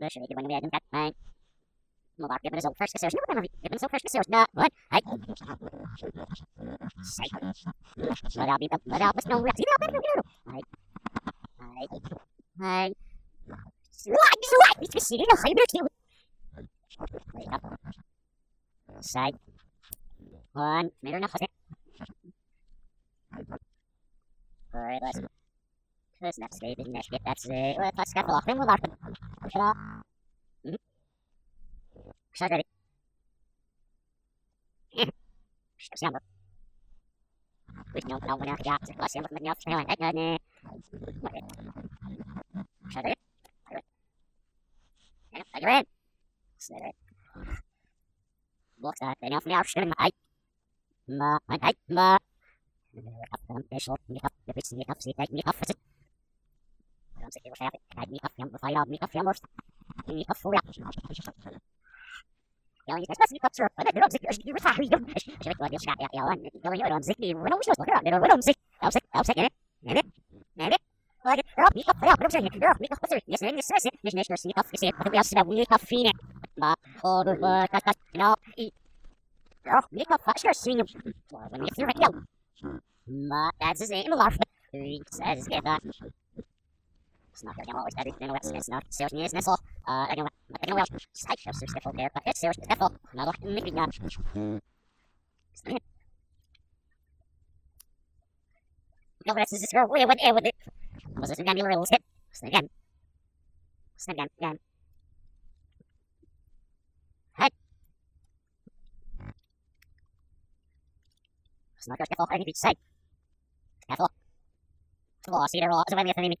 nie wiem, tak, hej. No tak, ja będę zał first sales, nie będę ja będę zał first sales, no, what, hej. Say. But I'll be, but I'll, but no, let's get out there, hej. Hej. Hej. Slide, slide, it's the no, hej, break you. Wait up. Side. One, meter enough, okay. Alright, let's... Let's not stay in that shit, that's it. Let's get off, and we'll mark them. Shut up. Mhm. Shut ready. Shut down. Wait, no, no, no, yeah, see what the next one. Hey, no, Shut. Yeah, you're in. Sit it. Looks like they know from now, shooting my Ma, my height, ma. Up them, they short, me up, the bits, me up, see, me up, is it? I don't think you were happy. I me up, young, fight out, me up, young, worst. Me up, for up. Ja, nie też nie patrzę, ale robię się nie wyfachuje. Że to jest ja ja on, to nie robię się, no muszę to robić, no robię się. Ja się, ja się, nie. Nie. Nie. Ale rob mi to, ja robię się, rob mi to, co jest, nie, nie, nie, nie, nie, nie, to jest, to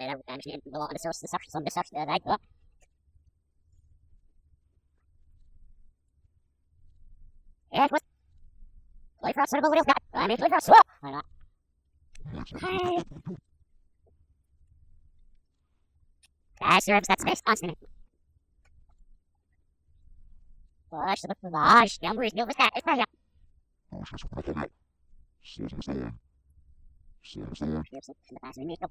name of it. Says get that. It's not going always better than what's it's not seriously it's nestle. Uh I don't know I don't know side show so stiff there, but it's seriously stiff. No, maybe not. No, but this is girl. Wait,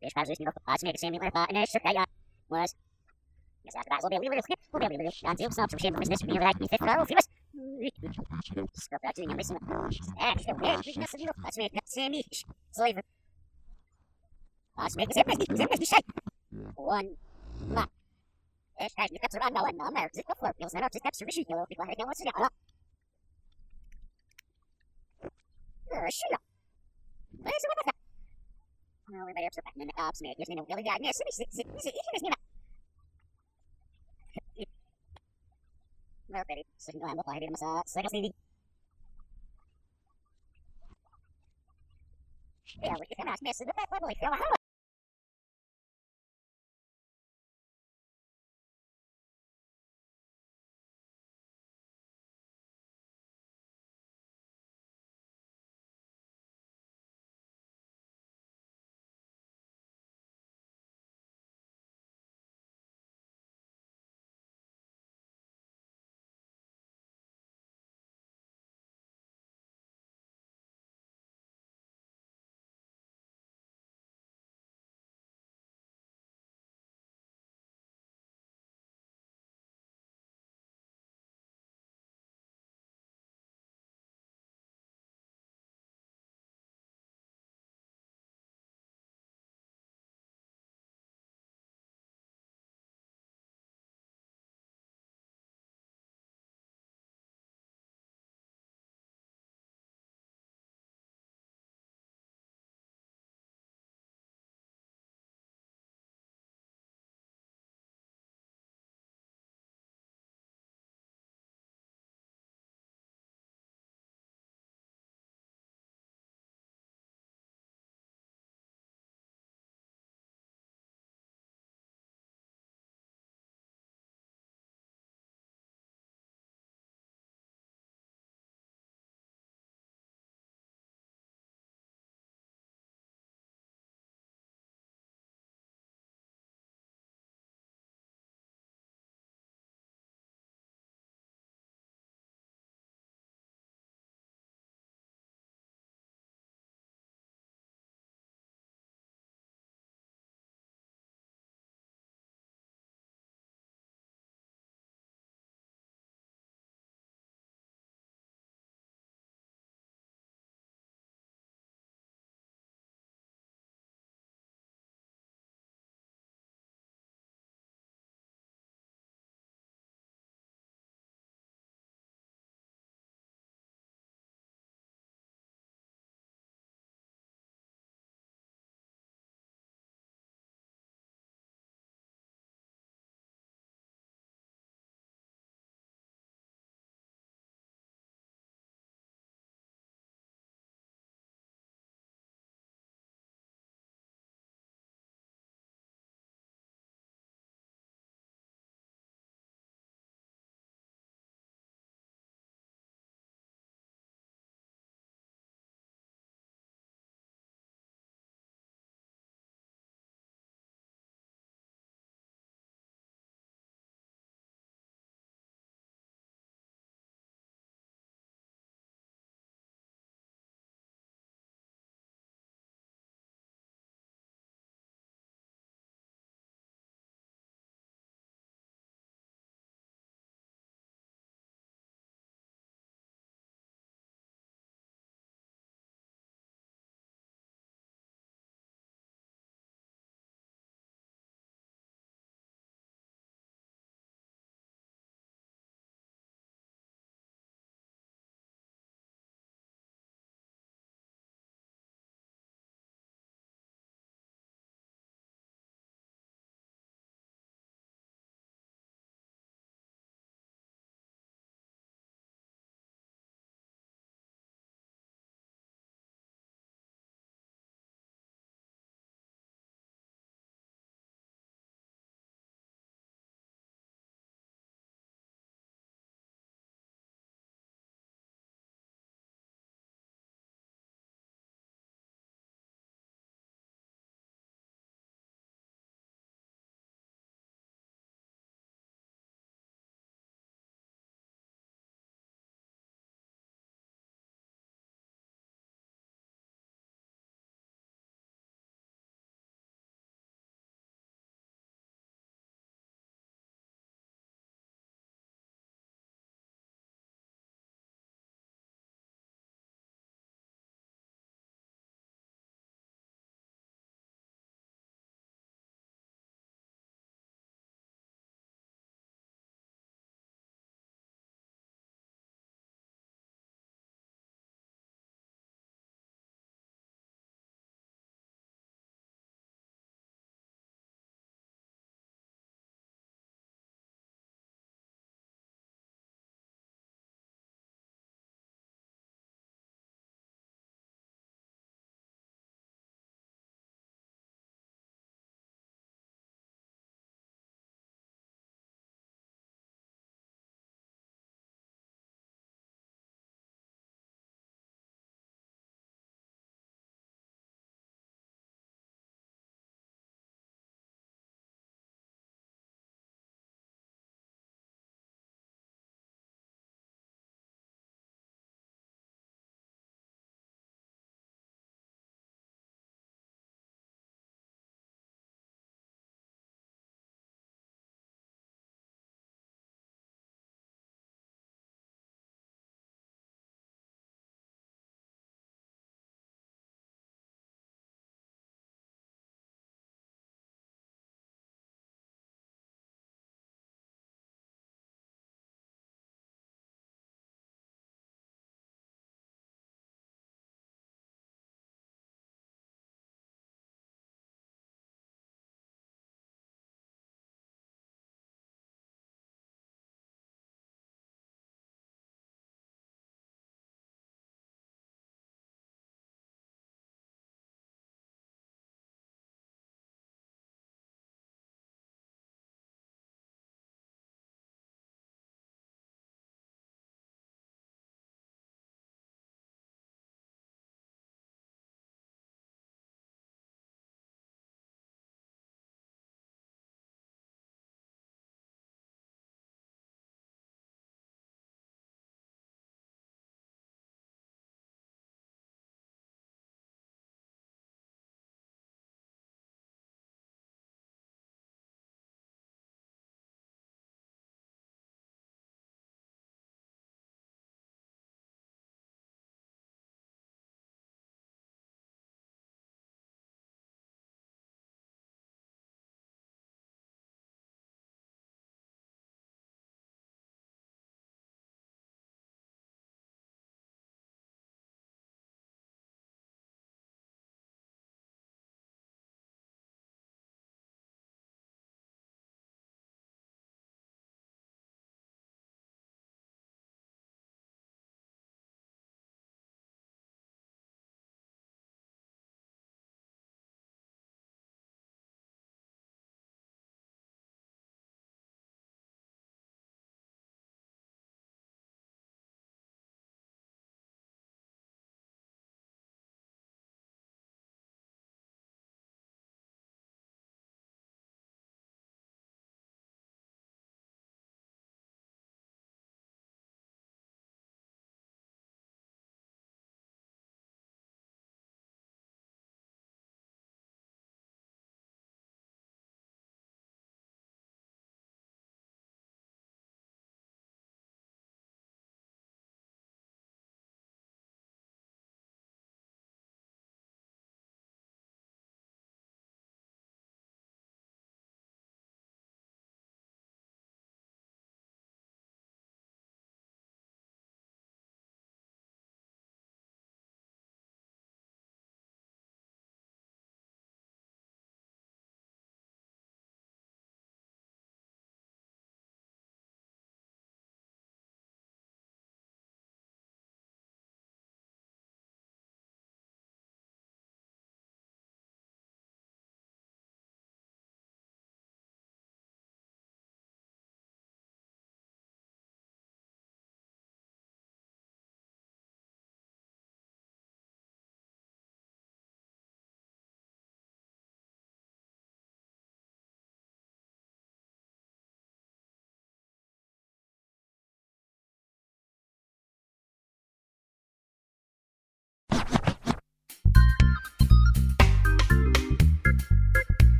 Yes, pas is ni pas may kasi mi pa na siya kaya was Yes, after that, we'll be able to we'll be able to and do some shame business for you like fifth row of us. Stop that doing everything. Actually, yeah, we must have let's make that same each. So even let's make it empty, empty shit. One lot. It's guys, you got to run now and now, America. Zip the floor, feels not up to steps to receive yellow people. I don't want to see Uh, shut up. That. Uh, Smith, yes, no, really, yeah, yes, is, Well, ready. Second time, apply it, masa, second we can ask Miss, the back level,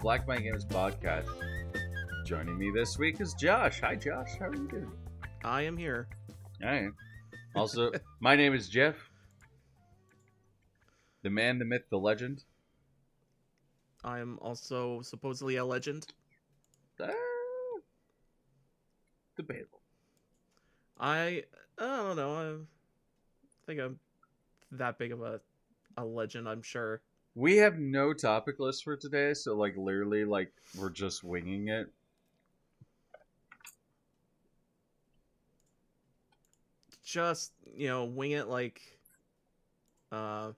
Black Mind Games podcast. Joining me this week is Josh. Hi, Josh. How are you doing? I am here. Hi. Also, my name is Jeff. The man, the myth, the legend. I am also supposedly a legend. Uh, debatable. I I don't know. I think I'm that big of a a legend. I'm sure. We have no topic list for today, so like literally, like we're just winging it. Just you know, wing it like, uh,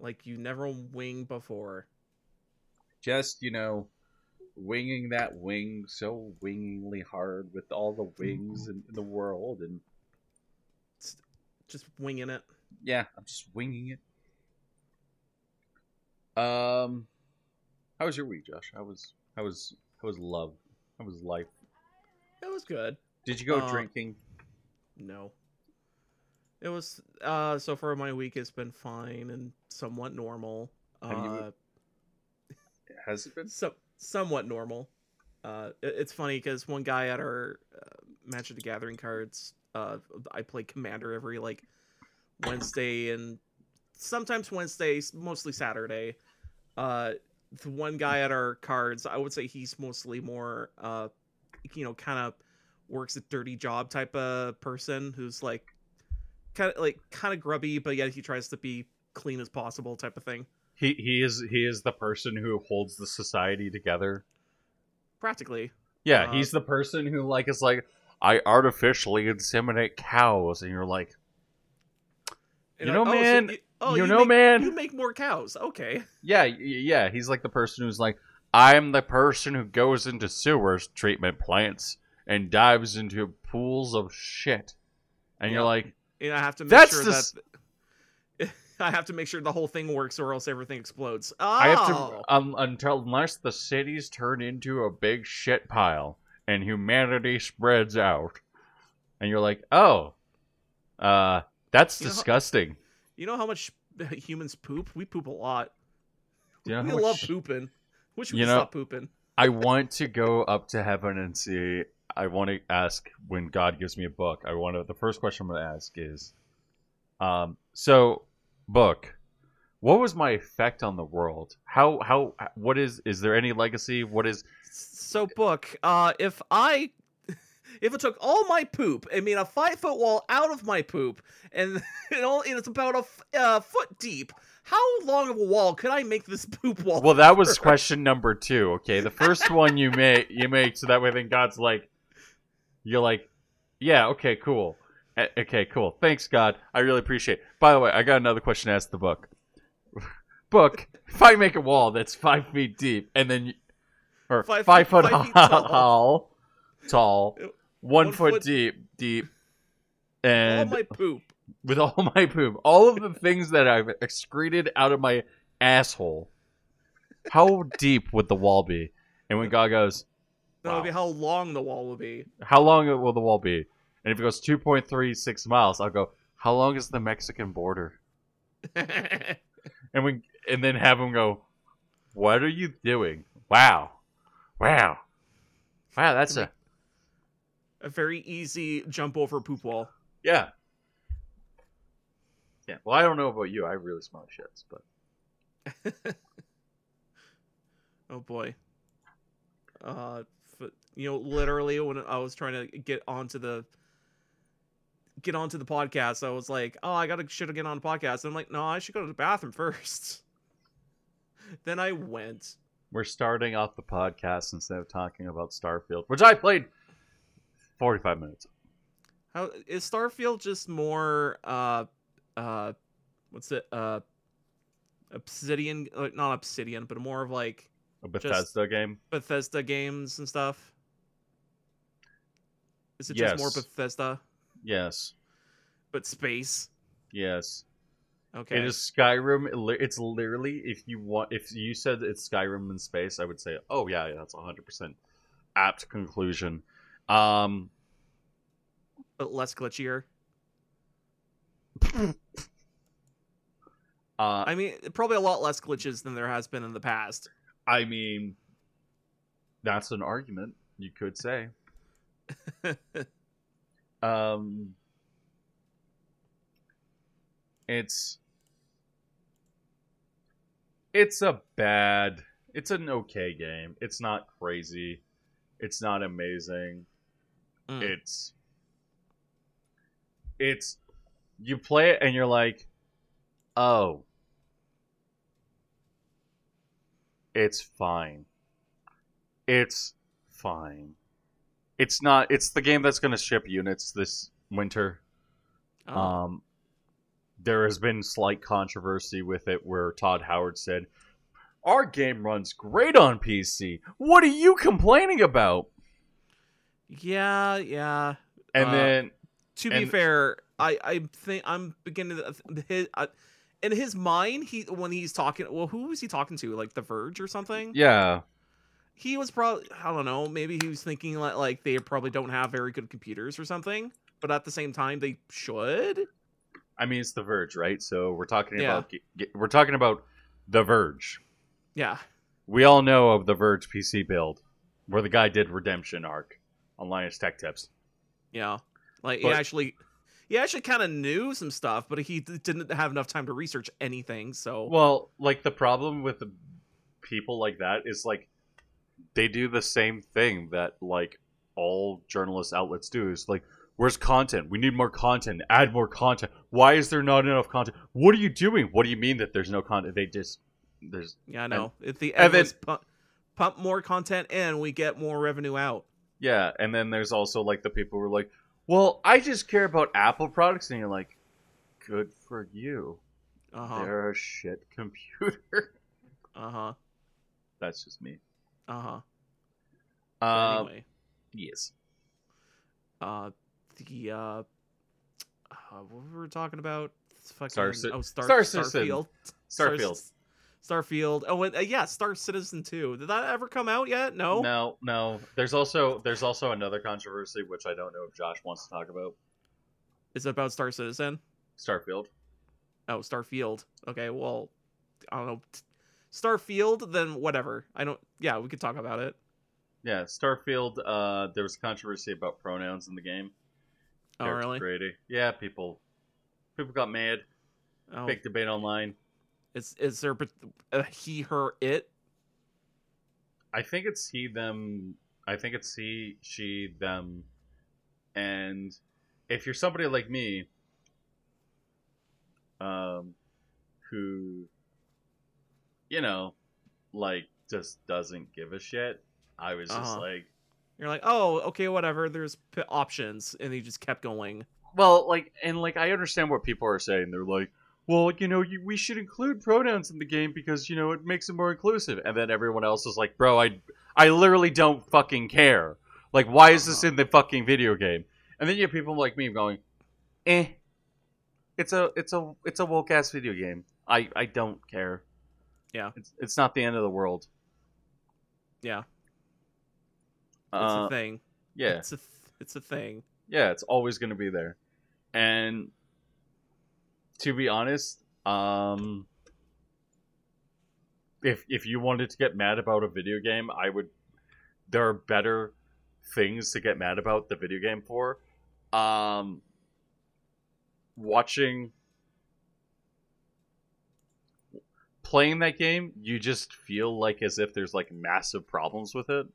like you never wing before. Just you know, winging that wing so wingingly hard with all the wings in, in the world, and Just winging it. yeah, I'm just winging it. Um, how was your week, Josh? How was how was how was love? How was life? It was good. Did you go Uh, drinking? No. It was uh so far my week has been fine and somewhat normal. Have you- Uh Has it been? so, somewhat normal. Uh, it- it's funny because one guy at our uh, Magic the Gathering cards, uh, I play Commander every like Wednesday and sometimes Wednesdays, mostly Saturday. Uh, the one guy at our cards, I would say he's mostly more, uh, you know, kind of works a dirty job type of person who's like kind of like kind of grubby, but yet he tries to be clean as possible type of thing. He he is he is the person who holds the society together. Practically. Yeah, Uh, he's the person who like is like I artificially inseminate cows, and you're like, You know, oh, so man, you, oh, you you know, make, man. You make more cows. Okay. yeah, yeah. He's like the person who's like, I'm the person who goes into sewers treatment plants and dives into pools of shit, and you're like, And I have to make That's sure the that I have to make sure the whole thing works, or else everything explodes. Oh, I have to um, until unless the cities turn into a big shit pile and humanity spreads out, and you're like, oh, uh, that's You know disgusting. You know how much humans poop? We poop a lot. You know we love much- pooping. Wish we You know- stop pooping. I want to go up to heaven and see. I want to ask when God gives me a book. I want to. The first question I'm going to ask is, um, so book, what was my effect on the world? How how what is is there any legacy? What is So, book. Uh, if I, if it took all my poop, I mean a five foot wall out of my poop, and it all, and it's about a f- uh, foot deep. How long of a wall could I make this poop wall? well? That was question number two. Okay, the first one you make you make so that way then God's like, you're like, yeah, okay, cool. Eh, Okay, cool. Thanks, God. I really appreciate. It. By the way, I got another question to ask the book. book, if I make a wall that's five feet deep and then, you, or Five five, foot five tall, tall. tall, one, one foot, foot- deep, deep, all and my poop. with all my poop, all of the things that I've excreted out of my asshole. How deep would the wall be? And when God goes, That would Wow. be how long the wall will be. how long will the wall be? And if it goes 2.36 miles, I'll go, how long is the Mexican border? And we and then have him go, what are you doing? Wow, wow, wow. That's a a very easy jump over poop wall. yeah, yeah. Well, I don't know about you. I have really smell shits, but Oh boy. Uh, f- you know, literally when I was trying to get onto the get onto the podcast, I was like, "Oh, I gotta should get on the podcast." And I'm like, "No, I should go to the bathroom first. then I went. we're starting off the podcast instead of talking about Starfield, which I played 45 minutes. How is Starfield just more? Uh, uh, what's it? Uh, Obsidian, uh, not Obsidian, but more of like A Bethesda game. Bethesda games and stuff. Is it just more Bethesda, Yes, but space? yes. Okay. It is Skyrim. It's literally if you want. If you said it's Skyrim in space, I would say, oh yeah, yeah that's 100 percent apt conclusion. Um, but less glitchier. uh, I mean, probably a lot less glitches than there has been in the past. I mean, that's an argument you could say. Um, it's it's a bad, it's an okay game. It's not crazy. It's not amazing. Mm. It's it's you play it and you're like, oh, it's fine. It's fine. It's not. It's the game that's going to ship units this winter. Oh. Um, there has been slight controversy with it where Todd Howard said, "Our game runs great on PC. What are you complaining about?" yeah, yeah. And Uh, then To be fair, I I think I'm beginning to his uh, in his mind he when he's talking. Well, who was he talking to? Like The Verge or something? yeah, He was probably I don't know. Maybe he was thinking like like they probably don't have very good computers or something. But at the same time, they should. I mean it's The Verge, right? So we're talking Yeah. about we're talking about The Verge. Yeah. We all know of The Verge PC build, where the guy did Redemption arc on Linus Tech Tips. Yeah. Like he actually he actually kind of knew some stuff, but he didn't have enough time to research anything. So Well, like the problem with the people like that is like they do the same thing that like all journalist outlets do is like where's content? We need more content. Add more content. Why is there not enough content? What are you doing? What do you mean that there's no content? They just there's yeah, I know. If the and then- pump, pump more content in, we get more revenue out. yeah, and then there's also like the people who are like, "Well, I just care about Apple products." And you're like, "Good for you. Uh huh. They're a shit computer." Uh huh. That's just me. Uh huh. Um, anyway, yes. uh, the uh, uh, what we were talking about? Fucking Star oh Star, Star. Starfield. Starfield. Star, Starfield. Oh, and, uh, yeah, Star Citizen 2. Did that ever come out yet? No. No, no. There's also there's also another controversy which I don't know if Josh wants to talk about. Is it about Star Citizen? Starfield. Oh, Starfield. Okay, well, I don't know. Starfield, then whatever. I don't. Yeah, we could talk about it. Yeah, Starfield. Uh, there was controversy about pronouns in the game. Oh, Eric really? Grady. Yeah, people people got mad. Oh, Big debate online. Is is there a he, her, it? I think it's he, them. I think it's he, she, them. And if you're somebody like me, um, who, you know, like just doesn't give a shit, I was just Uh-huh. like, You're like, oh, okay, whatever. There's p- options, and he just kept going. well, like, and like, I understand what people are saying. They're like, well, you know, you, we should include pronouns in the game because you know it makes it more inclusive. And then everyone else is like, bro, I, I literally don't fucking care. Like, why is this in the fucking video game? And then you have people like me going, eh, it's a, it's a, it's a woke ass video game. I, I don't care. Yeah. it's, it's not the end of the world. Yeah, it's Uh, a thing. yeah, It's a th- it's a thing. yeah, it's always going to be there. And to be honest, um, if if you wanted to get mad about a video game, I would. There are better things to get mad about the video game for. Um, watching, playing that game, you just feel like as if there's like massive problems with it.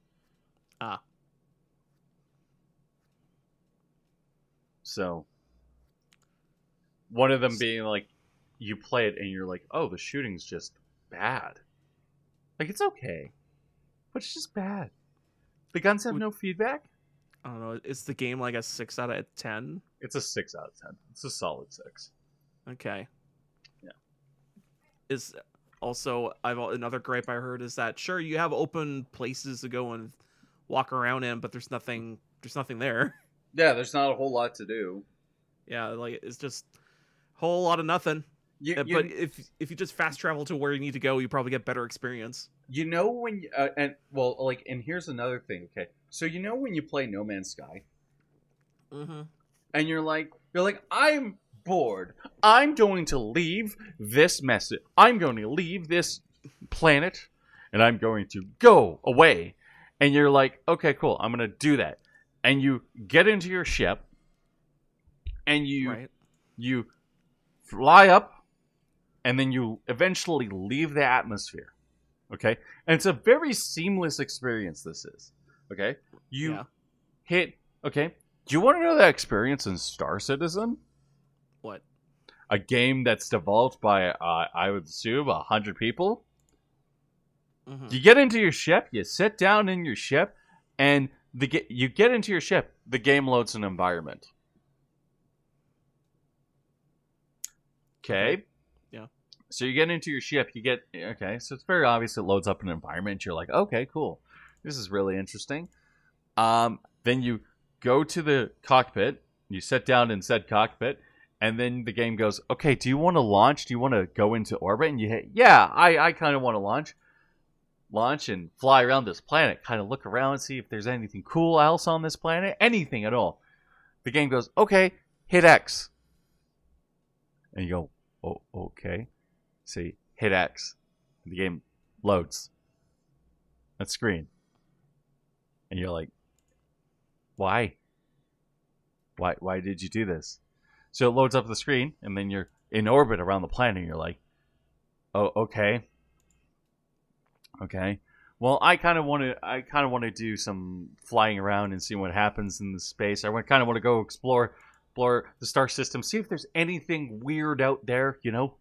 Ah. So, one of them being like, you play it and you're like, oh, the shooting's just bad. Like, it's okay, but it's just bad. The guns have no feedback. I don't know. Is the game like a six out of ten? It's a 6 out of 10. It's a solid 6. Okay. Yeah. Is also I've another gripe I heard is that sure you have open places to go and walk around in, but there's nothing there's nothing there. Yeah, there's not a whole lot to do. yeah, like it's just a whole lot of nothing. You, Uh, you, but if if you just fast travel to where you need to go, you probably get better experience. you know when, you, uh, and well, like, and here's another thing, okay? So, you know when you play No Man's Sky? Mm-hmm. and you're like you're like i'm bored i'm going to leave this message i'm going to leave this planet and I'm going to go away. And you're like, okay, cool, I'm gonna do that. And you get into your ship, and you Right. you fly up, and then you eventually leave the atmosphere. Okay, and it's a very seamless experience. This is okay. You Yeah. hit. Okay, do you want to know that experience in Star Citizen? What? a game that's developed by uh, I would assume a hundred people. Mhm. You get into your ship, you sit down in your ship, and the ge- you get into your ship. The game loads an environment. Okay. Yeah. So you get into your ship. You get okay. So it's very obvious it loads up an environment. You're like, okay, cool. This is really interesting. Um, then you go to the cockpit. You sit down in said cockpit, and then the game goes, okay, do you want to launch? Do you want to go into orbit? And you hit, yeah, I, I kind of want to launch. Launch and fly around this planet, kind of look around, see if there's anything cool else on this planet, anything at all. The game goes, okay, hit X. And you go, oh, okay. See, hit X. The game loads. That screen. And you're like, why? Why, why did you do this? So it loads up the screen, and then you're in orbit around the planet. And you're like, "Oh, okay, okay." Well, I kind of want to. I kind of want to do some flying around and see what happens in the space. I kind of want to go explore, explore the star system, see if there's anything weird out there. You know,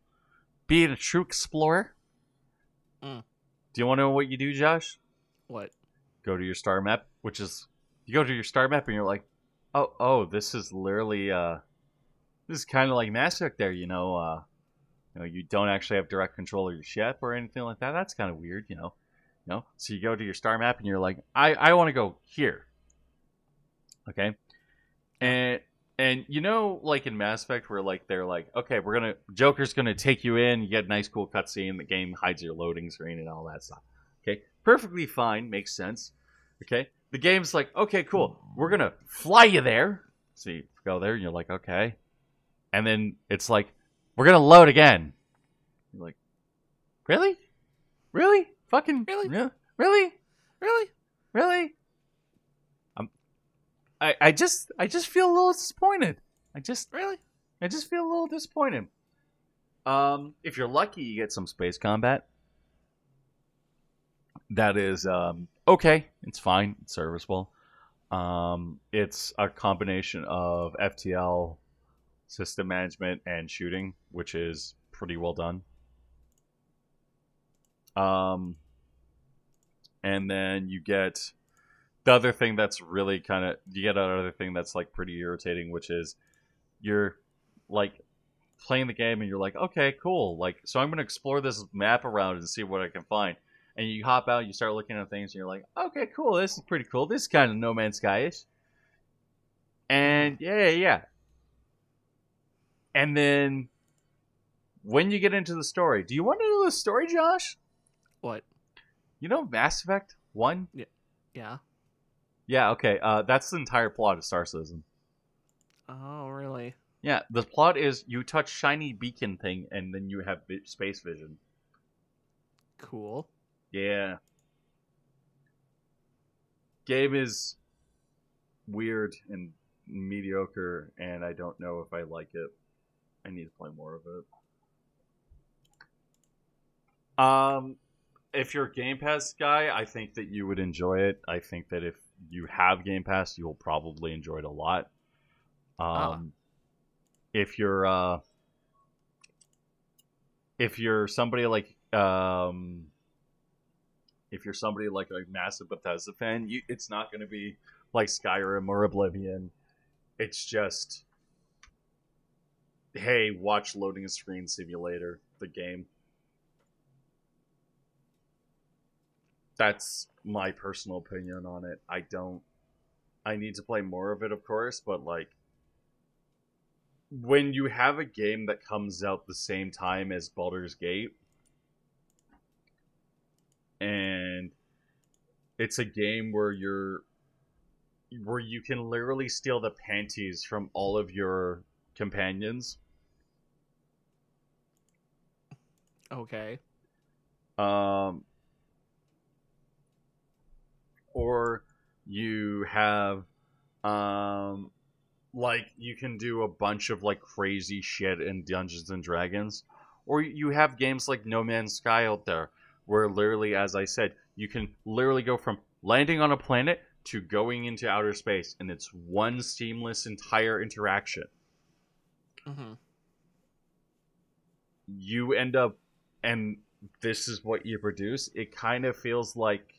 being a true explorer. Mm. Do you want to know what you do, Josh? What? Go to your star map, which is you go to your star map and you're like, oh, oh, this is literally uh, this is kind of like Mass Effect. There, you know, uh, you know, you don't actually have direct control of your ship or anything like that. That's kind of weird, you know. You know, so you go to your star map and you're like, I, I want to go here. Okay, and and you know, like in Mass Effect, where like they're like, okay, we're gonna Joker's gonna take you in. You get a nice, cool cutscene. The game hides your loading screen and all that stuff. Okay, perfectly fine, makes sense. Okay, the game's like, okay, cool, we're gonna fly you there. So you go there and you're like, okay, and then it's like, we're gonna load again. You're like, really, really, fucking, Really? yeah, really, Really? really. I, I just, I just feel a little disappointed. I just, Really? I just feel a little disappointed. Um, if you're lucky, you get some space combat. That is um, okay. It's fine. It's serviceable. Um, it's a combination of FTL, system management, and shooting, which is pretty well done. Um, and then you get the other thing that's really kind of you get another thing that's like pretty irritating, which is you're like playing the game and you're like, okay, cool. Like, so I'm gonna explore this map around and see what I can find. And you hop out, you start looking at things, and you're like, okay, cool. This is pretty cool. This is kind of No Man's Sky-ish. And yeah, yeah, yeah. And then when you get into the story, do you want to know the story, Josh? What? You know Mass Effect One? Yeah. Yeah, okay. Uh, that's the entire plot of Star Citizen. Oh, really? Yeah, the plot is you touch shiny beacon thing, and then you have vi- space vision. Cool. Yeah. Game is weird and mediocre, and I don't know if I like it. I need to play more of it. Um, if you're a Game Pass guy, I think that you would enjoy it. I think that if you have Game Pass, you'll probably enjoy it a lot. Um, Ah. if you're uh, if you're somebody like um, if you're somebody like a massive Bethesda fan, you, it's not going to be like Skyrim or Oblivion. It's just, hey, watch loading a screen simulator, the game. That's my personal opinion on it. I don't. I need to play more of it, of course, but like, when you have a game that comes out the same time as Baldur's Gate, and it's a game where you're where you can literally steal the panties from all of your companions. Okay. Um or you have um like you can do a bunch of like crazy shit in Dungeons and Dragons or you have games like No Man's Sky out there where literally as I said you can literally go from landing on a planet to going into outer space and it's one seamless entire interaction. Hmm you end up and this is what you produce it kind of feels like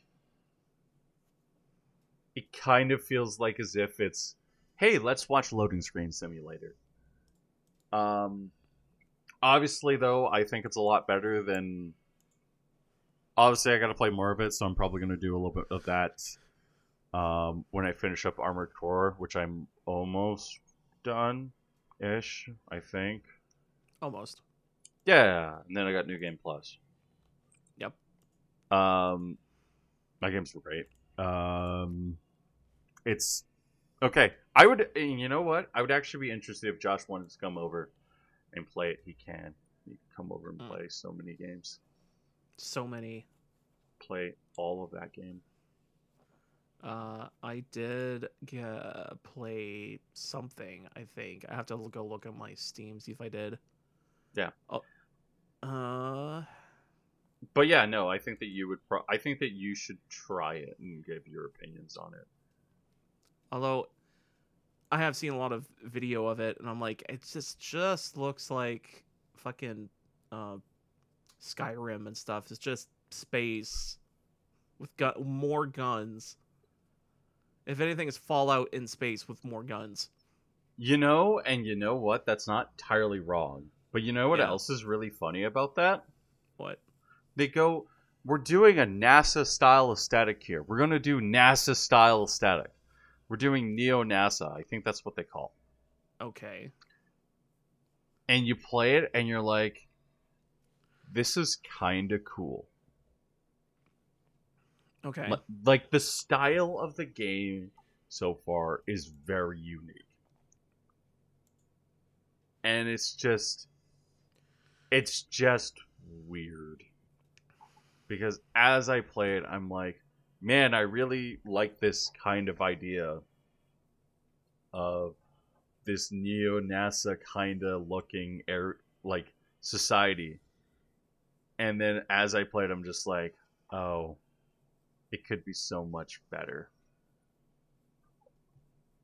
kind of feels like as if it's hey let's watch loading screen simulator um obviously though i think it's a lot better than obviously i gotta play more of it so i'm probably gonna do a little bit of that um when i finish up armored core which i'm almost done ish i think Almost. yeah, and then I got New Game Plus. Yep. Um, my games were great. Um, it's okay. I would, you know what? I would actually be interested if Josh wanted to come over and play it. He can. He can come over and Mm. play so many games. So many. Play all of that game. Uh, I did get, play something. I think I have to go look at my Steam see if I did. Yeah. Oh. Uh. But yeah, no, I think that you would. Pro- I think that you should try it and give your opinions on it. Although, I have seen a lot of video of it, and I'm like, it just just looks like fucking uh, Skyrim and stuff. It's just space with gu- more guns. If anything, it's Fallout in space with more guns. You know, and you know what? That's not entirely wrong. But you know what Yeah. else is really funny about that? What? they go we're doing a nasa style aesthetic here we're going to do nasa style aesthetic we're doing neo nasa. I think that's what they call. Okay. and you play it and you're like this is kind of cool. Okay. Li- like the style of the game so far is very unique. And it's just it's just weird. Because as i play it i'm like man i really like this kind of idea of this neo nasa kind of looking air like society and then as i played i'm just like oh it could be so much better.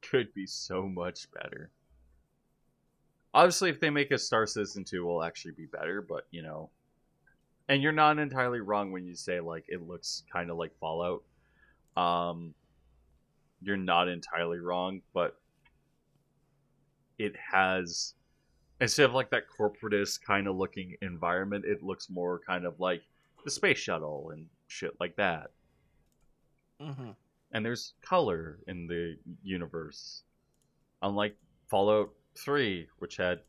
Could be so much better. Obviously, if they make a Star Citizen 2, will actually be better, but you know. And you're not entirely wrong when you say like it looks kind of like Fallout. Um, you're not entirely wrong, but it has instead of like that corporatist kind of looking environment, it looks more kind of like the space shuttle and shit like that. Hmm and there's color in the universe. Unlike fallout 3 which had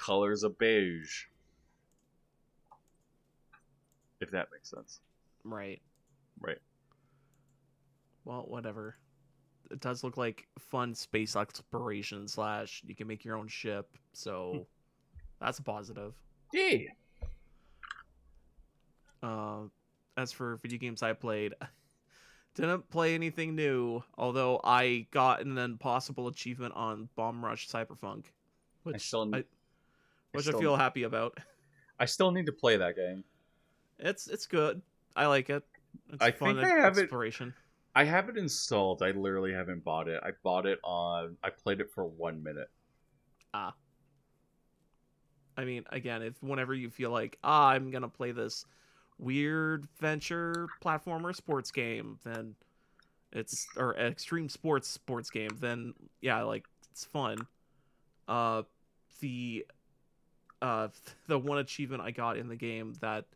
colors of beige if that makes sense Right. right Well, whatever. It does look like fun space exploration slash you can make your own ship, so that's a positive. yeah Uh, as for video games I played, didn't play anything new. Although I got an impossible achievement on Bomb Rush Cyberpunk, which i still I, which I still- feel happy about. i still need to play that game It's it's good. I like it. It's I fun think I have it- exploration. i have it installed i literally haven't bought it i bought it on i played it for one minute Ah. I mean, again, if whenever you feel like, ah, I'm gonna play this weird venture platformer sports game, then it's or extreme sports sports game, then yeah, like it's fun. Uh, the uh the one achievement I got in the game that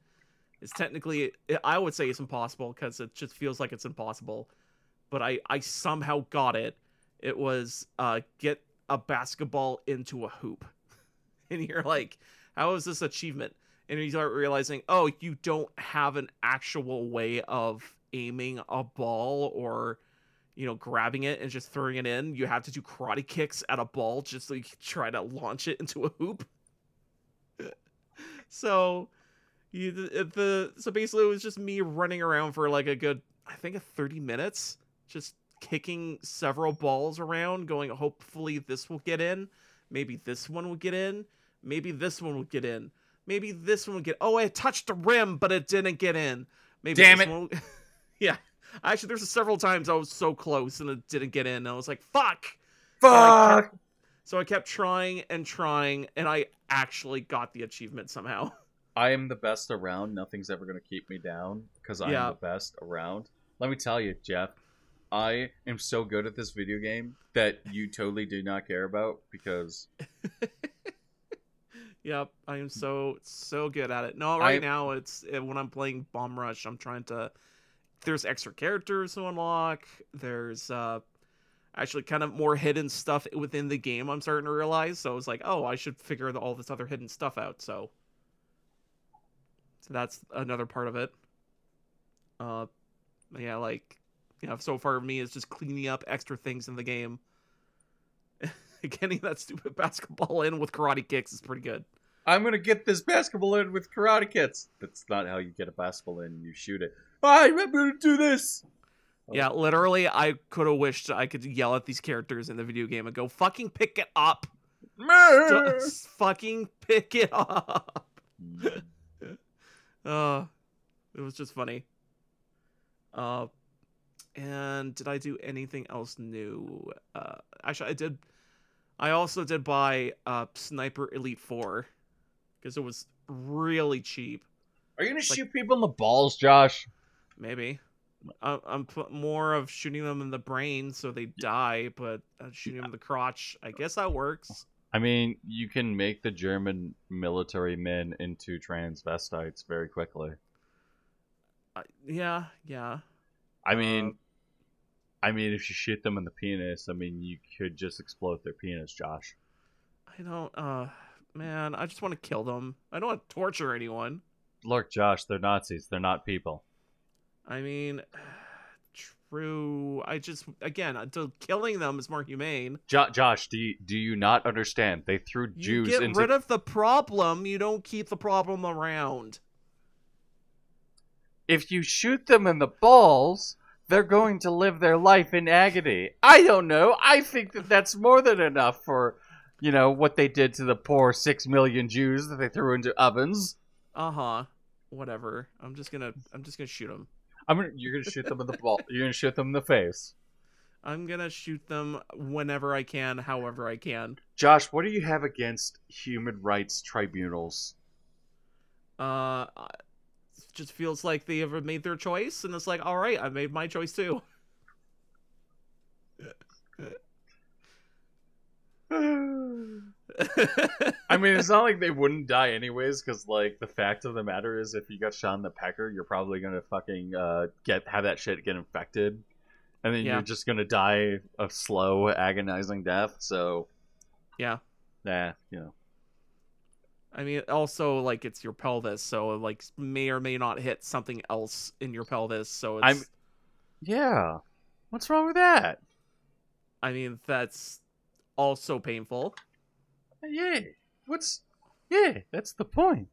is technically I would say it's impossible because it just feels like it's impossible, but I I somehow got it. It was uh get a basketball into a hoop. And you're like, how is this achievement? And you start realizing, oh, you don't have an actual way of aiming a ball or, you know, grabbing it and just throwing it in. You have to do karate kicks at a ball just so you can try to launch it into a hoop. So You, the, so basically it was just me running around for like a good I think a 30 minutes just kicking several balls around going hopefully this will get in. Maybe this one will get in. Maybe this one will get in. Maybe this one will get oh I touched the rim but it didn't get in. Maybe Damn it. will- yeah. Actually there's several times I was so close and it didn't get in. And I was like fuck! I Fuck. so I kept trying and trying and I actually got the achievement somehow I am the best around. Nothing's ever going to keep me down because I'm Yeah. the best around. Let me tell you, Jeff, I am so good at this video game that you totally do not care about because Yep, I am so so good at it. No, right I- now it's uh, when I'm playing Bomb Rush, I'm trying to. There's extra characters to unlock. There's uh, actually kind of more hidden stuff within the game. I'm starting to realize. So I was like, oh, I should figure all this other hidden stuff out. So, so that's another part of it. Uh, yeah, like you know, so far me is just cleaning up extra things in the game. Getting that stupid basketball in with karate kicks is pretty good. I'm to get this basketball in with karate kicks. That's not how you get a basketball in. You shoot it. I'm going to do this. Yeah, literally, I could have wished I could yell at these characters in the video game and go, fucking pick it up. Just fucking pick it up. Uh, it was just funny. Uh, and did I do anything else new? Uh, actually, I did. I also did buy uh, Sniper Elite 4 because it was really cheap. Are you going to shoot people in the balls, Josh? Maybe. I- I'm more of shooting them in the brain so they die, but uh, shooting them in the crotch, I guess that works. I mean, you can make the German military men into transvestites very quickly. Uh, yeah, yeah. I mean, I mean, if you shoot them in the penis, I mean, you could just explode their penis, Josh. I don't. Uh, man, I just want to kill them. I don't want to torture anyone. Look, Josh, they're Nazis. They're not people. I mean, true. I just again, until killing them is more humane. Jo- Josh, do you do you not understand? They threw Jews. You get into rid of the problem. You don't keep the problem around. if you shoot them in the balls, they're going to live their life in agony. I don't know. I think that that's more than enough for, you know, what they did to the poor six million Jews that they threw into ovens. Uh huh. Whatever. I'm just gonna. I'm just gonna shoot them. I'm gonna, you're gonna shoot them in the ball. You're gonna shoot them in the face. I'm gonna shoot them whenever I can, however I can. Josh, what do you have against human rights tribunals? Uh, it just feels like they ever made their choice, and it's like, all right, I made my choice too. I mean, it's not like they wouldn't die anyways, because like the fact of the matter is, if you got shot in the pecker, you're probably gonna fucking uh, get have that shit get infected, and then Yeah. you're just gonna die a slow, agonizing death. So, yeah. nah, you know. I mean, also like it's your pelvis, so like may or may not hit something else in your pelvis. So it's. I'm- Yeah, what's wrong with that? I mean, that's also painful. Yeah, what's yeah, that's the point.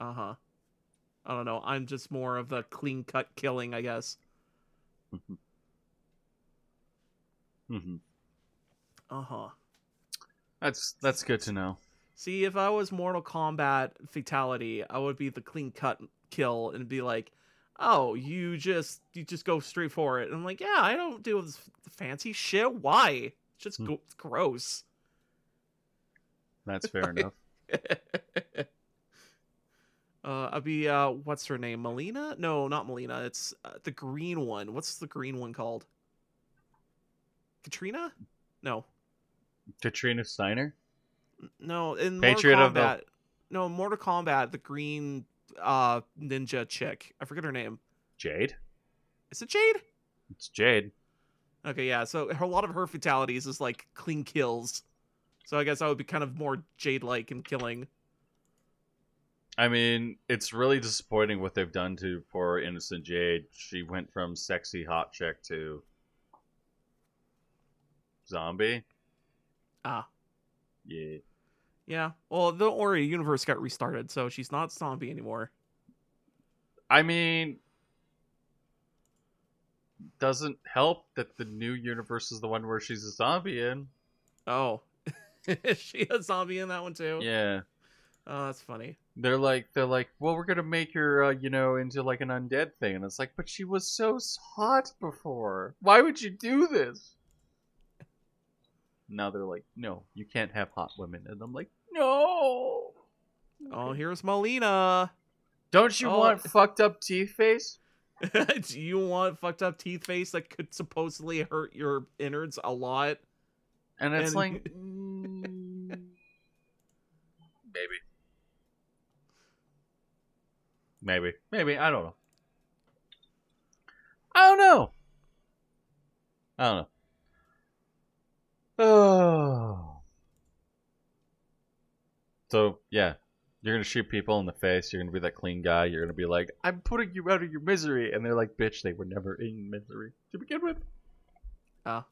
Uh huh. I don't know. I'm just more of the clean cut killing, I guess. hmm Uh huh. That's that's good to know. See, if I was Mortal Kombat Fatality, I would be the clean cut kill and be like, "Oh, you just you just go straight for it." And I'm like, "Yeah, I don't do this fancy shit. Why? It's just Hmm. go- gross." That's fair enough. uh, I'd be uh, what's her name? Mileena? No, not Mileena. It's uh, the green one. What's the green one called? Katrina? No, Katrina Steiner. no. In Patriot Mortal of the- no Mortal Kombat. The green uh ninja chick. I forget her name. Jade. Is it Jade? It's Jade. Okay, yeah. So her, a lot of her fatalities is like clean kills. So I guess I would be kind of more Jade-like in killing. I mean, it's really disappointing what they've done to poor innocent Jade. She went from sexy hot chick to zombie. Ah, Yeah. yeah. Well, don't worry. Universe got restarted, so she's not zombie anymore. I mean, doesn't help that the new universe is the one where she's a zombie in. Oh, is she a zombie in that one too? Yeah. Oh, that's funny. They're like they're like, well, we're gonna make her, uh, you know, into like an undead thing, and it's like, but she was so hot before. Why would you do this? Now they're like, no, you can't have hot women, and I'm like, no. Oh, here's Mileena. Don't you Oh. want fucked up teeth face? Do you want fucked up teeth face that could supposedly hurt your innards a lot? And it's And- like, mm, maybe, maybe, maybe. I don't know. I don't know. I don't know. Oh. So yeah, you're gonna shoot people in the face. You're gonna be that clean guy. You're gonna be like, "I'm putting you out of your misery," and they're like, "Bitch, they were never in misery to begin with." Oh.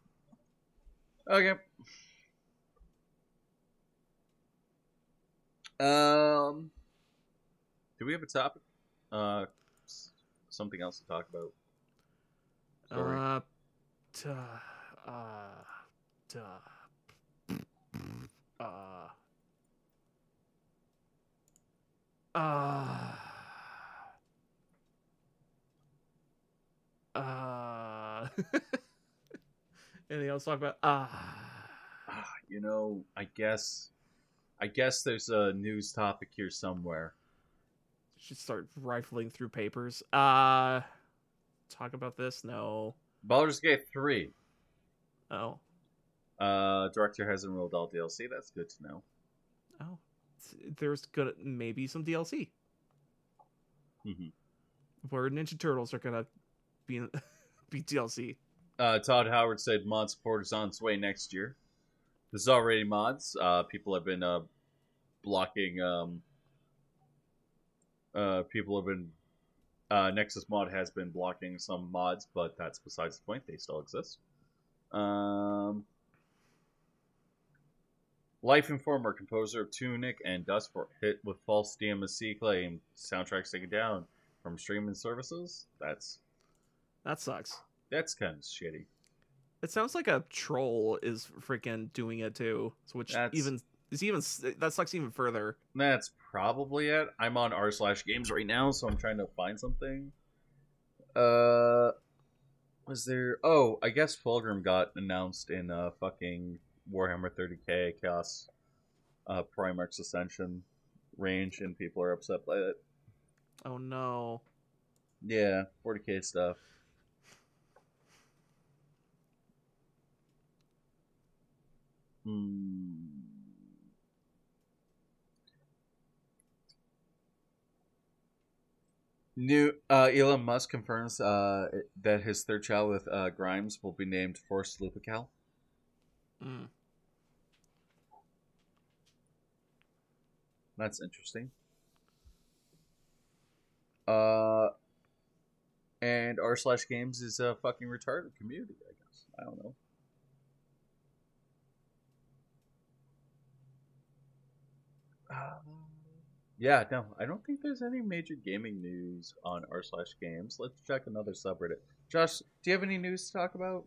Okay. Um, do we have a topic? Uh, something else to talk about. Sorry. Uh, duh, uh, duh, uh, uh, uh. Anything else to talk about? Ah. Ah, you know, I guess, I guess there's a news topic here somewhere. Should start rifling through papers. Uh, talk about this? No. Baldur's Gate three. Oh. Uh, director hasn't enrolled all DLC. That's good to know. Oh. There's gonna maybe some DLC Mhm. where Ninja Turtles are gonna be be DLC. Uh, Todd Howard said mod support is on its way next year. This is already mods. Uh, people have been uh, blocking. Um, uh, people have been. Uh, Nexus mod has been blocking some mods, but that's besides the point. They still exist. Um, Life Informer, composer of Tunic and Dustforce, hit with false DMSC claim. Soundtracks taken down from streaming services. That's That sucks. that's kind of shitty. It sounds like a troll is freaking doing it too. So which That's- even is even that sucks even further. That's probably it. I'm on r slash games right now, so I'm trying to find something. Uh, was there? Oh, I guess Fulgrim got announced in uh fucking Warhammer 30k Chaos, uh Primarch's Ascension range, and people are upset by it. Oh no. Yeah, 40k stuff. Hmm. New uh, Elon Musk confirms uh, that his third child with uh, Grimes will be named Forrest Lupical. Mm. That's interesting. Uh, and r slash games is a fucking retarded community. I guess I don't know. Um, yeah, no, I don't think there's any major gaming news on r slash games. Let's check another subreddit. Josh, do you have any news to talk about?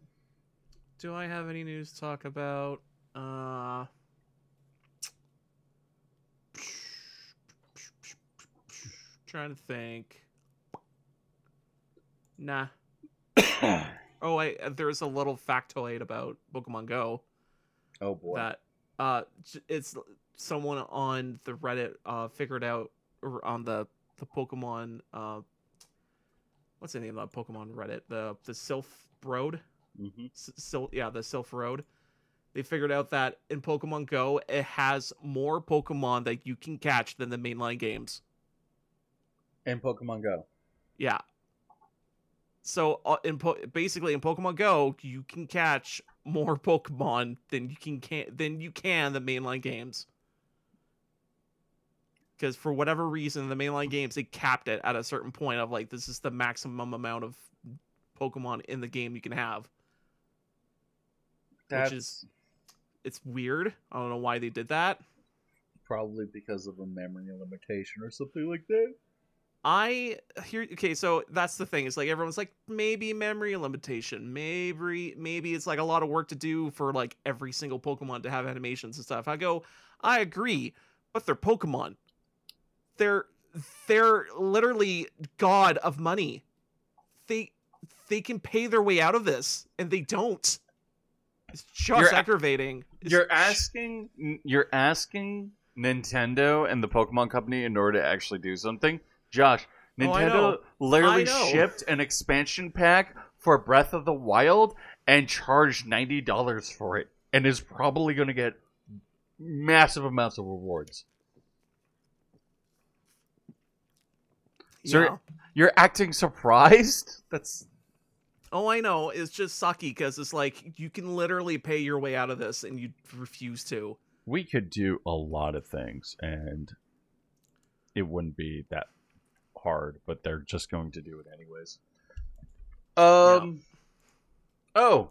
Do I have any news to talk about? Uh trying to think. Nah. Oh, wait, uh, there's a little factoid about Pokemon Go oh boy. that uh it's someone on the Reddit uh figured out or on the the Pokemon uh what's the name of that Pokemon Reddit? The the Sylph Road? hmm S- yeah, the Sylph Road. They figured out that in Pokemon Go, it has more Pokemon that you can catch than the mainline games. In Pokemon Go. Yeah. So uh, in po- basically in Pokemon Go, you can catch more Pokemon than you can, can than you can the mainline games. Because for whatever reason, the mainline games they capped it at a certain point of like this is the maximum amount of Pokemon in the game you can have. That's Which is- It's weird. I don't know why they did that. probably because of a memory limitation or something like that. I here okay, so that's the thing. It's like everyone's like maybe memory limitation, maybe maybe it's like a lot of work to do for like every single Pokemon to have animations and stuff. I go, I agree, but they're Pokemon. They're they're literally god of money. They they can pay their way out of this, and they don't. It's just You're aggravating. It's You're asking you're asking Nintendo and the Pokemon Company in order to actually do something. Josh, Oh, Nintendo know. literally shipped an expansion pack for Breath of the Wild and charged ninety dollars for it, and is probably going to get massive amounts of rewards. Sir- yeah. You're acting surprised? That's Oh, I know. It's just sucky because it's like you can literally pay your way out of this, and you refuse to. we could do a lot of things and it wouldn't be that hard but they're just going to do it anyways um oh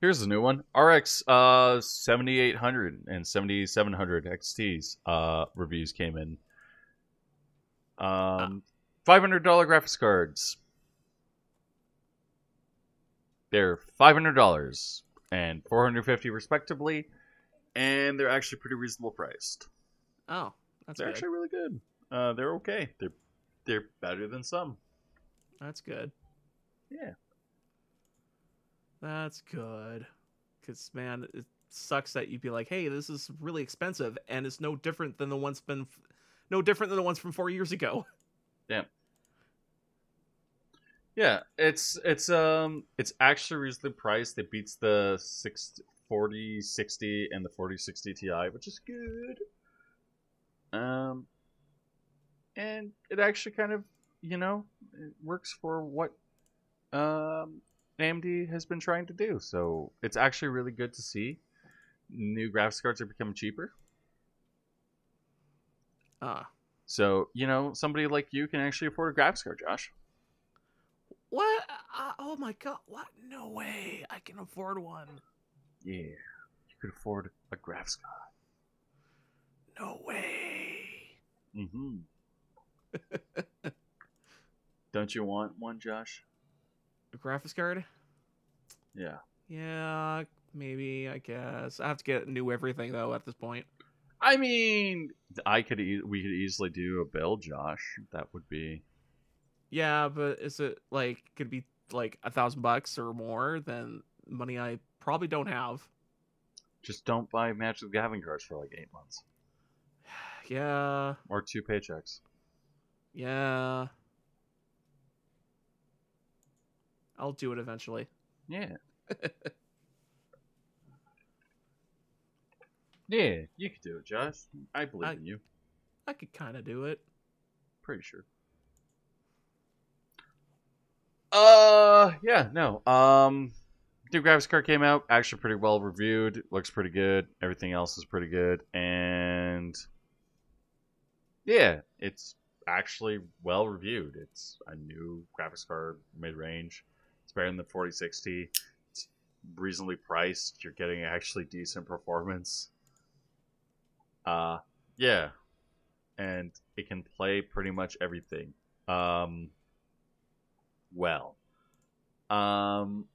here's a new one rx uh 7800 and 7700 xts uh reviews came in um $500 graphics cards they're $500 and 450 respectively and they're actually pretty reasonable priced. Oh, that's they're good. actually really good. Uh, they're okay. They're they're better than some. That's good. Yeah. That's good. Because man, it sucks that you'd be like, "Hey, this is really expensive," and it's no different than the ones been, no different than the ones from four years ago. Yeah, Yeah, it's it's um it's actually reasonably priced. It beats the 6 40 60 and the 4060 Ti, which is good. Um and it actually kind of, you know, it works for what um AMD has been trying to do. So, it's actually really good to see new graphics cards are becoming cheaper. Ah, So, you know, somebody like you can actually afford a graphics card, Josh. what? Uh, oh my god! What? No way! I can afford one. Yeah. You could afford a graphics card. No way! Mm-hmm. Don't you want one, Josh? A graphics card? Yeah. Yeah, maybe. I guess I have to get new everything though at this point. I mean, I could e- we could easily do a bill, Josh. That would be Yeah, but is it like could be like a thousand bucks or more than money I probably don't have? just don't buy Magic the Gathering cards for like eight months Yeah, or two paychecks. yeah. I'll do it eventually. Yeah. yeah, you could do it, Josh. I believe I- in you. I could kind of do it. Pretty sure. Uh, yeah, no. Um, new graphics card came out. Actually, pretty well reviewed. Looks pretty good. Everything else is pretty good, and yeah, it's actually well reviewed. It's a new graphics card, mid range. It's better than the 4060. It's reasonably priced. You're getting actually decent performance. Uh, yeah, and it can play pretty much everything. Um, well, um,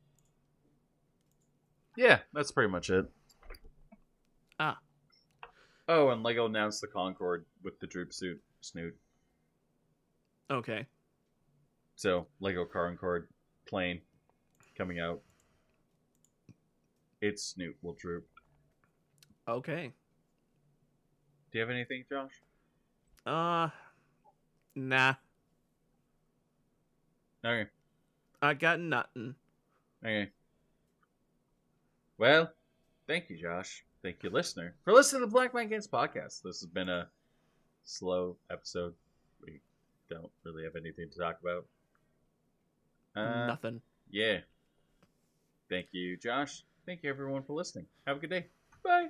yeah, that's pretty much it. Ah. Oh, and Lego announced the Concorde with the droop suit snoot. Okay. So Lego Concorde plane coming out. Its snoot will droop. Okay. Do you have anything, Josh? Uh, nah. Okay. I got nothing. Okay. Well, thank you, Josh. Thank you, listener, for listening to the Black Mind Games podcast. This has been a slow episode. We don't really have anything to talk about. Uh, nothing. yeah. Thank you, Josh. Thank you, everyone, for listening. Have a good day. Bye.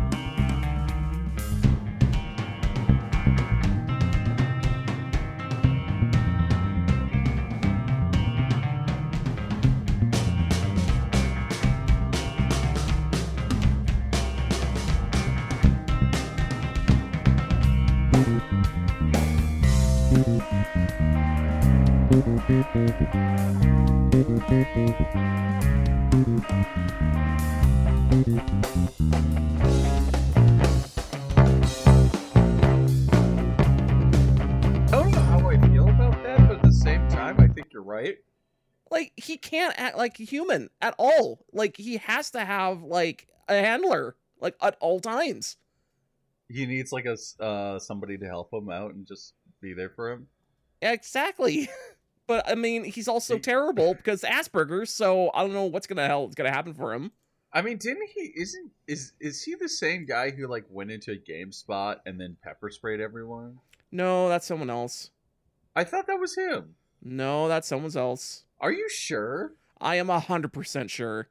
right. Like he can't act like a human at all. Like he has to have like a handler like at all times. He needs like a uh, somebody to help him out and just be there for him. Exactly. But I mean, he's also terrible because Asperger's, so I don't know what's gonna hell is gonna happen for him. I mean, didn't he? Isn't is is he the same guy who like went into a game spot and then pepper sprayed everyone? No, that's someone else. I thought that was him. No, that's someone else. Are you sure? I am a hundred percent sure.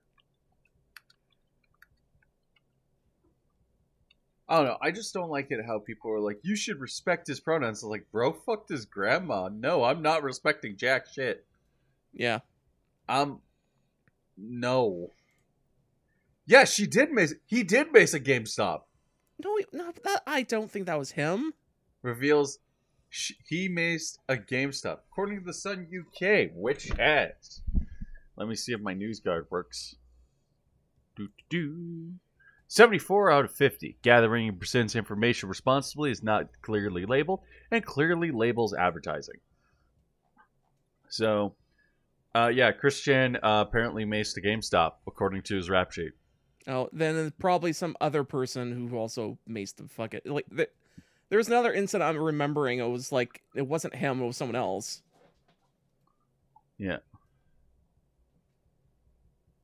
I don't know. I just don't like it how people are like, "You should respect his pronouns." It's like, bro, fucked his grandma. No, I'm not respecting jack shit. Yeah. Um, no. Yeah, she did miss. He did miss a GameStop. No, no, that I don't think that was him. Reveals sh- he maced a GameStop, according to the Sun UK, which has. Let me see if my news guard works. Do do. 74 out of 50. Gathering and presents information responsibly is not clearly labeled and clearly labels advertising. So, uh, yeah, Christian uh, apparently maced a GameStop, according to his rap sheet. Oh, then probably some other person who also maced the fuck it. Like th- was another incident I'm remembering. It was like it wasn't him. It was someone else. Yeah.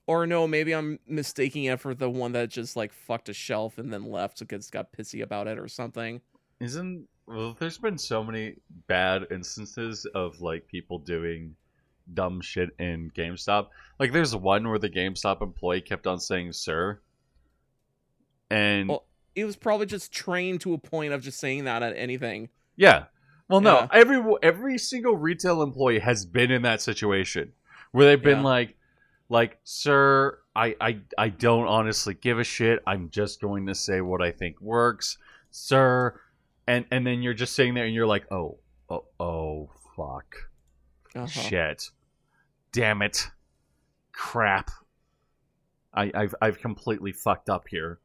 Or no, maybe I'm mistaking it for the one that just like fucked a shelf and then left because got pissy about it or something. Isn't well? There's been so many bad instances of like people doing dumb shit in GameStop. Like there's one where the GameStop employee kept on saying "sir," and Well- It was probably just trained to a point of just saying that at anything. yeah. Well, no, Yeah. every every single retail employee has been in that situation where they've been Yeah. like, like, "Sir, I, I I don't honestly give a shit. I'm just going to say what I think works, sir." And and then you're just sitting there and you're like, "Oh, oh, oh, fuck." Uh-huh. Shit. Damn it. Crap. I, I've I've completely fucked up here.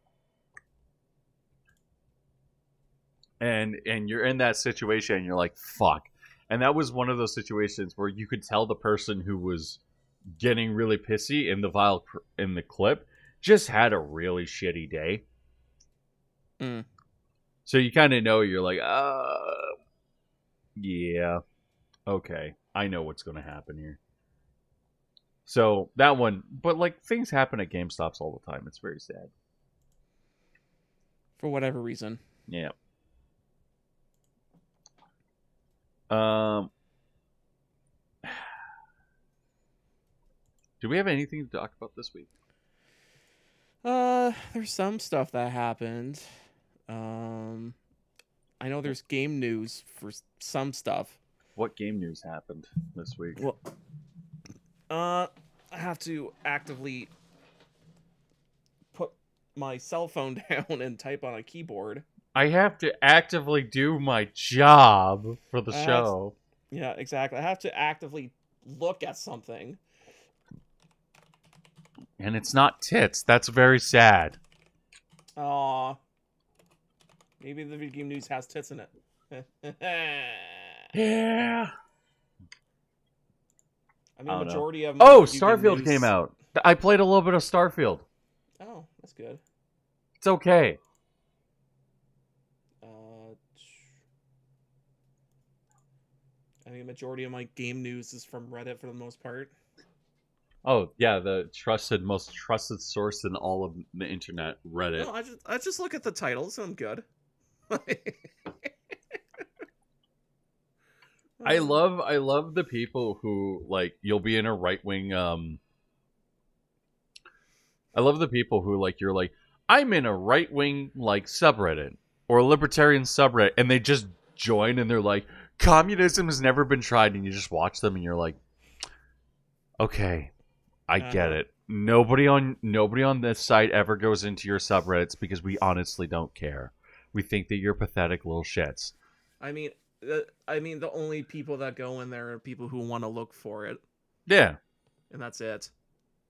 And and you're in that situation and you're like, fuck. And that was one of those situations where you could tell the person who was getting really pissy in the vile cr- in the clip just had a really shitty day. Mm. So you kind of know you're like, uh yeah. Okay. I know what's going to happen here. So that one, but like things happen at GameStops all the time. It's very sad. For whatever reason. Yeah. Um. Do we have anything to talk about this week? Uh, there's some stuff that happened. Um, I know there's game news for some stuff. What game news happened this week? Well, uh, I have to actively put my cell phone down and type on a keyboard. I have to actively do my job for the Uh, show. Yeah, exactly. I have to actively look at something. And it's not tits. That's very sad. Aw. Maybe the video game news has tits in it. Yeah. I mean, I don't know. majority of my Oh, Starfield news- came out. I played a little bit of Starfield. Oh, that's good. It's okay. Uh, I think a majority of my game news is from Reddit for the most part. Oh yeah, the trusted, most trusted source in all of the internet, Reddit. No, I just I just look at the titles and I'm good. I love, I love the people who like you'll be in a right wing. Um, I love the people who like you're like I'm in a right wing like subreddit or a libertarian subreddit, and they just join and they're like, communism has never been tried, and you just watch them and you're like, okay, I get Uh-huh. it. Nobody on nobody on this site ever goes into your subreddits because we honestly don't care. We think that you're pathetic little shits. I mean, uh, I mean, the only people that go in there are people who want to look for it, Yeah, and that's it.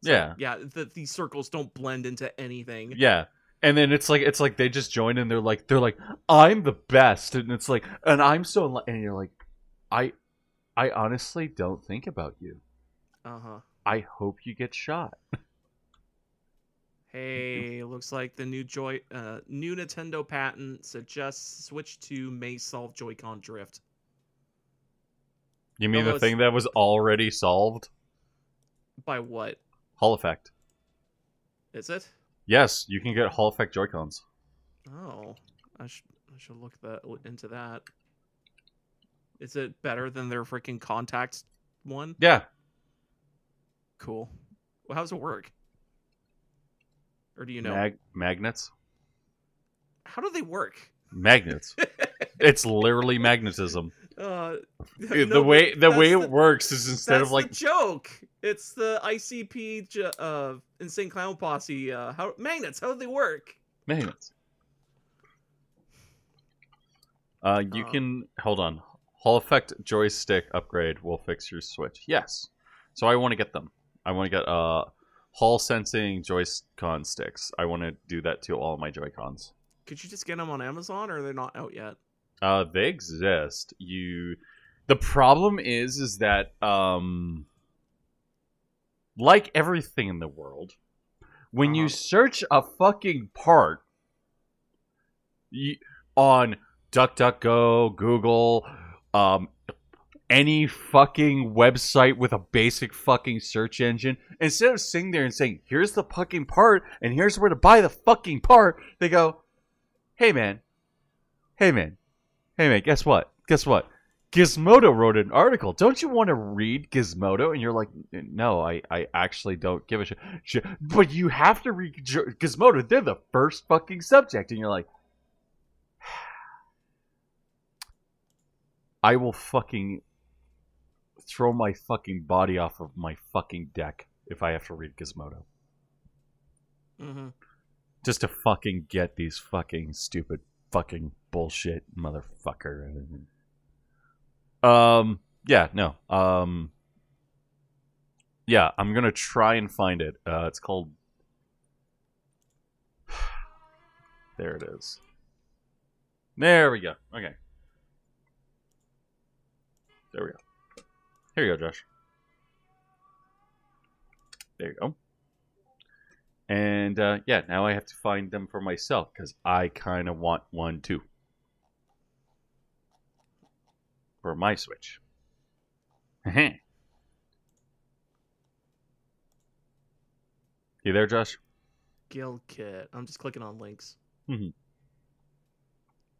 yeah. Yeah, the, these circles don't blend into anything. Yeah. And then it's like it's like they just join and they're like they're like I'm the best and it's like and I'm so li-" and you're like I I honestly don't think about you. Uh huh. I hope you get shot. Hey, looks like the new Joy, uh, new Nintendo patent suggests Switch 2 may solve Joy-Con drift. You mean Although the thing that was already solved? By what? Hall effect. Is it? Yes, you can get Hall effect Joy-Cons. Oh, I should I should look that into that. Is it better than their freaking contact one? Yeah. Cool. Well, how does it work? Or do you know? Mag- magnets. how do they work? Magnets. it's literally magnetism. Uh, the way the that's way the- it works is instead That's of like the joke. It's the ICP j- uh, Insane Clown Posse. Uh, how magnets? How do they work? magnets. Uh, you Uh. can hold on. Hall effect joystick upgrade will fix your Switch. Yes. So I want to get them. I want to get uh Hall sensing Joy-Con sticks. I want to do that to all my Joy-Cons. Could you just get them on Amazon, or they're not out yet? Uh, they exist. You. The problem is, is that um, like everything in the world, when you Uh-huh. search a fucking part you, on DuckDuckGo, Google, um, any fucking website with a basic fucking search engine, instead of sitting there and saying, "Here's the fucking part, and here's where to buy the fucking part," they go, "Hey man, hey man, hey man, guess what? Guess what? Gizmodo wrote an article. Don't you want to read Gizmodo? And you're like, no, I, I actually don't give a shit. But you have to read Gi- Gizmodo. They're the first fucking subject. And you're like, I will fucking throw my fucking body off of my fucking deck if I have to read Gizmodo. Mm-hmm. Just to fucking get these fucking stupid fucking bullshit motherfucker. Um yeah, no. Um Yeah, I'm to try and find it. Uh it's called There it is. There we go. Okay. There we go. Here you go, Josh. There you go. And uh, yeah, now I have to find them for myself because I kind of want one too. For my Switch. you there, Josh? GuliKit. I'm just clicking on links.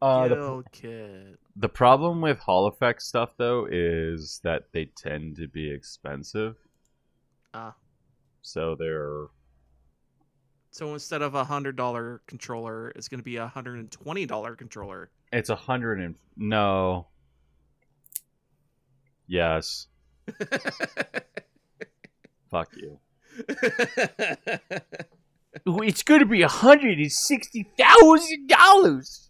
Uh, the, Kit. the problem with Hall Effect stuff, though, is that they tend to be expensive. Ah. So they're. So instead of a hundred dollar controller, it's going to be a hundred and twenty dollar controller. It's a hundred and. No. Yes. Fuck you. It's going to be a $160,000.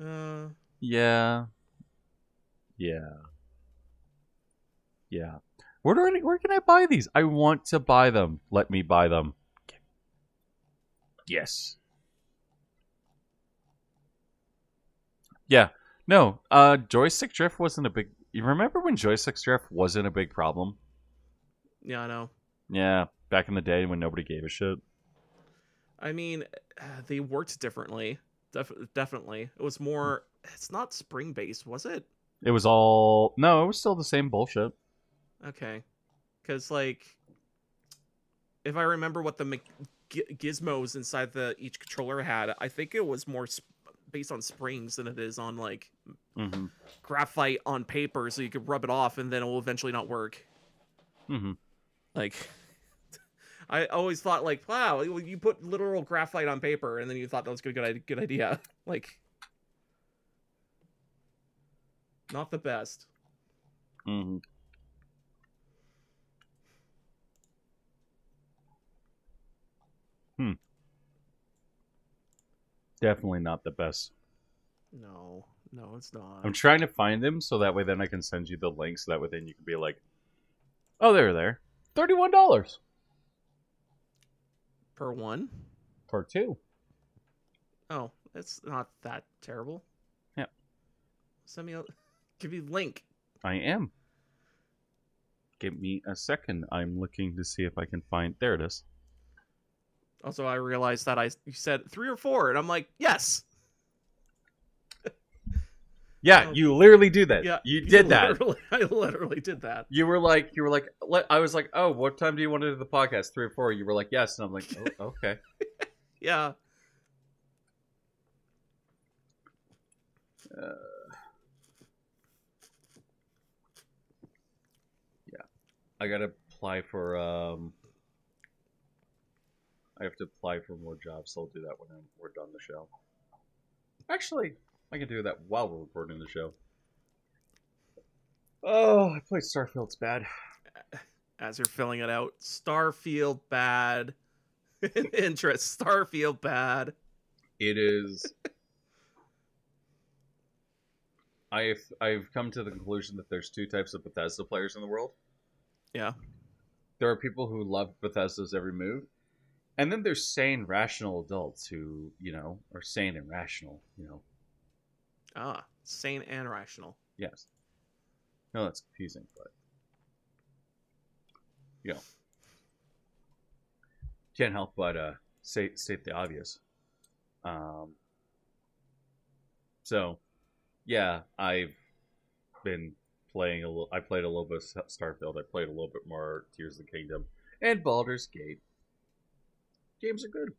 Uh, Yeah. Yeah. Yeah. Where do I, where can I buy these? I want to buy them. Let me buy them. Yes. Yeah. No, uh joystick drift wasn't a big You remember when joystick drift wasn't a big problem? yeah, I know. Yeah, back in the day when nobody gave a shit. I mean, uh, they worked differently. Def- definitely, it was more. It's not spring based, was it? It was all No, it was still the same bullshit. Okay, because like, if I remember what the me- gi- gizmos inside the each controller had, I think it was more sp- based on springs than it is on like Mhm. graphite on paper, so you could rub it off and then it will eventually not work. Mhm. Like, I always thought like, wow, you put literal graphite on paper, and then you thought that was a good good, good idea. Like, not the best. Mm-hmm. Hmm. Definitely not the best. No, no, it's not. I'm trying to find them so that way then I can send you the link so that way then you can be like, oh, they're there. Thirty-one dollars per one. Per two. Oh, it's not that terrible. Yeah. Send me a give me link. I am. Give me a second. I'm looking to see if I can find. There it is. Also, I realized that I you said three or four, and I'm like, yes. Yeah, Oh. you literally do that. Yeah, you did that. I literally did that. You were like, you were like, I was like, oh, what time do you want to do the podcast? Three or four? You were like, yes, and I'm like, oh, okay. Yeah. Uh, yeah, I gotta apply for. um I have to apply for more jobs, so I'll do that when I'm, we're done the show. Actually, I can do that while we're recording the show. Oh, I played Starfield's bad. As you're filling it out, Starfield bad. Interest. Starfield bad. It is. I've I've come to the conclusion that there's two types of Bethesda players in the world. Yeah. There are people who love Bethesda's every move, and then there's sane, rational adults who you know are sane and rational. You know, Ah, sane and rational. yes. No, that's confusing, but you know, can't help but uh, say state the obvious. Um, so, yeah, I've been playing a little. I played a little bit of Starfield. I played a little bit more Tears of the Kingdom and Baldur's Gate. Games are good,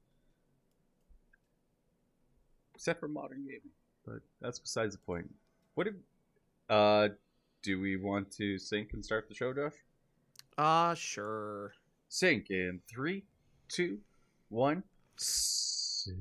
except for modern gaming. But that's besides the point. What did? Uh, do we want to sync and start the show, Josh? Ah, sure. Sync in three, two, one. Sync.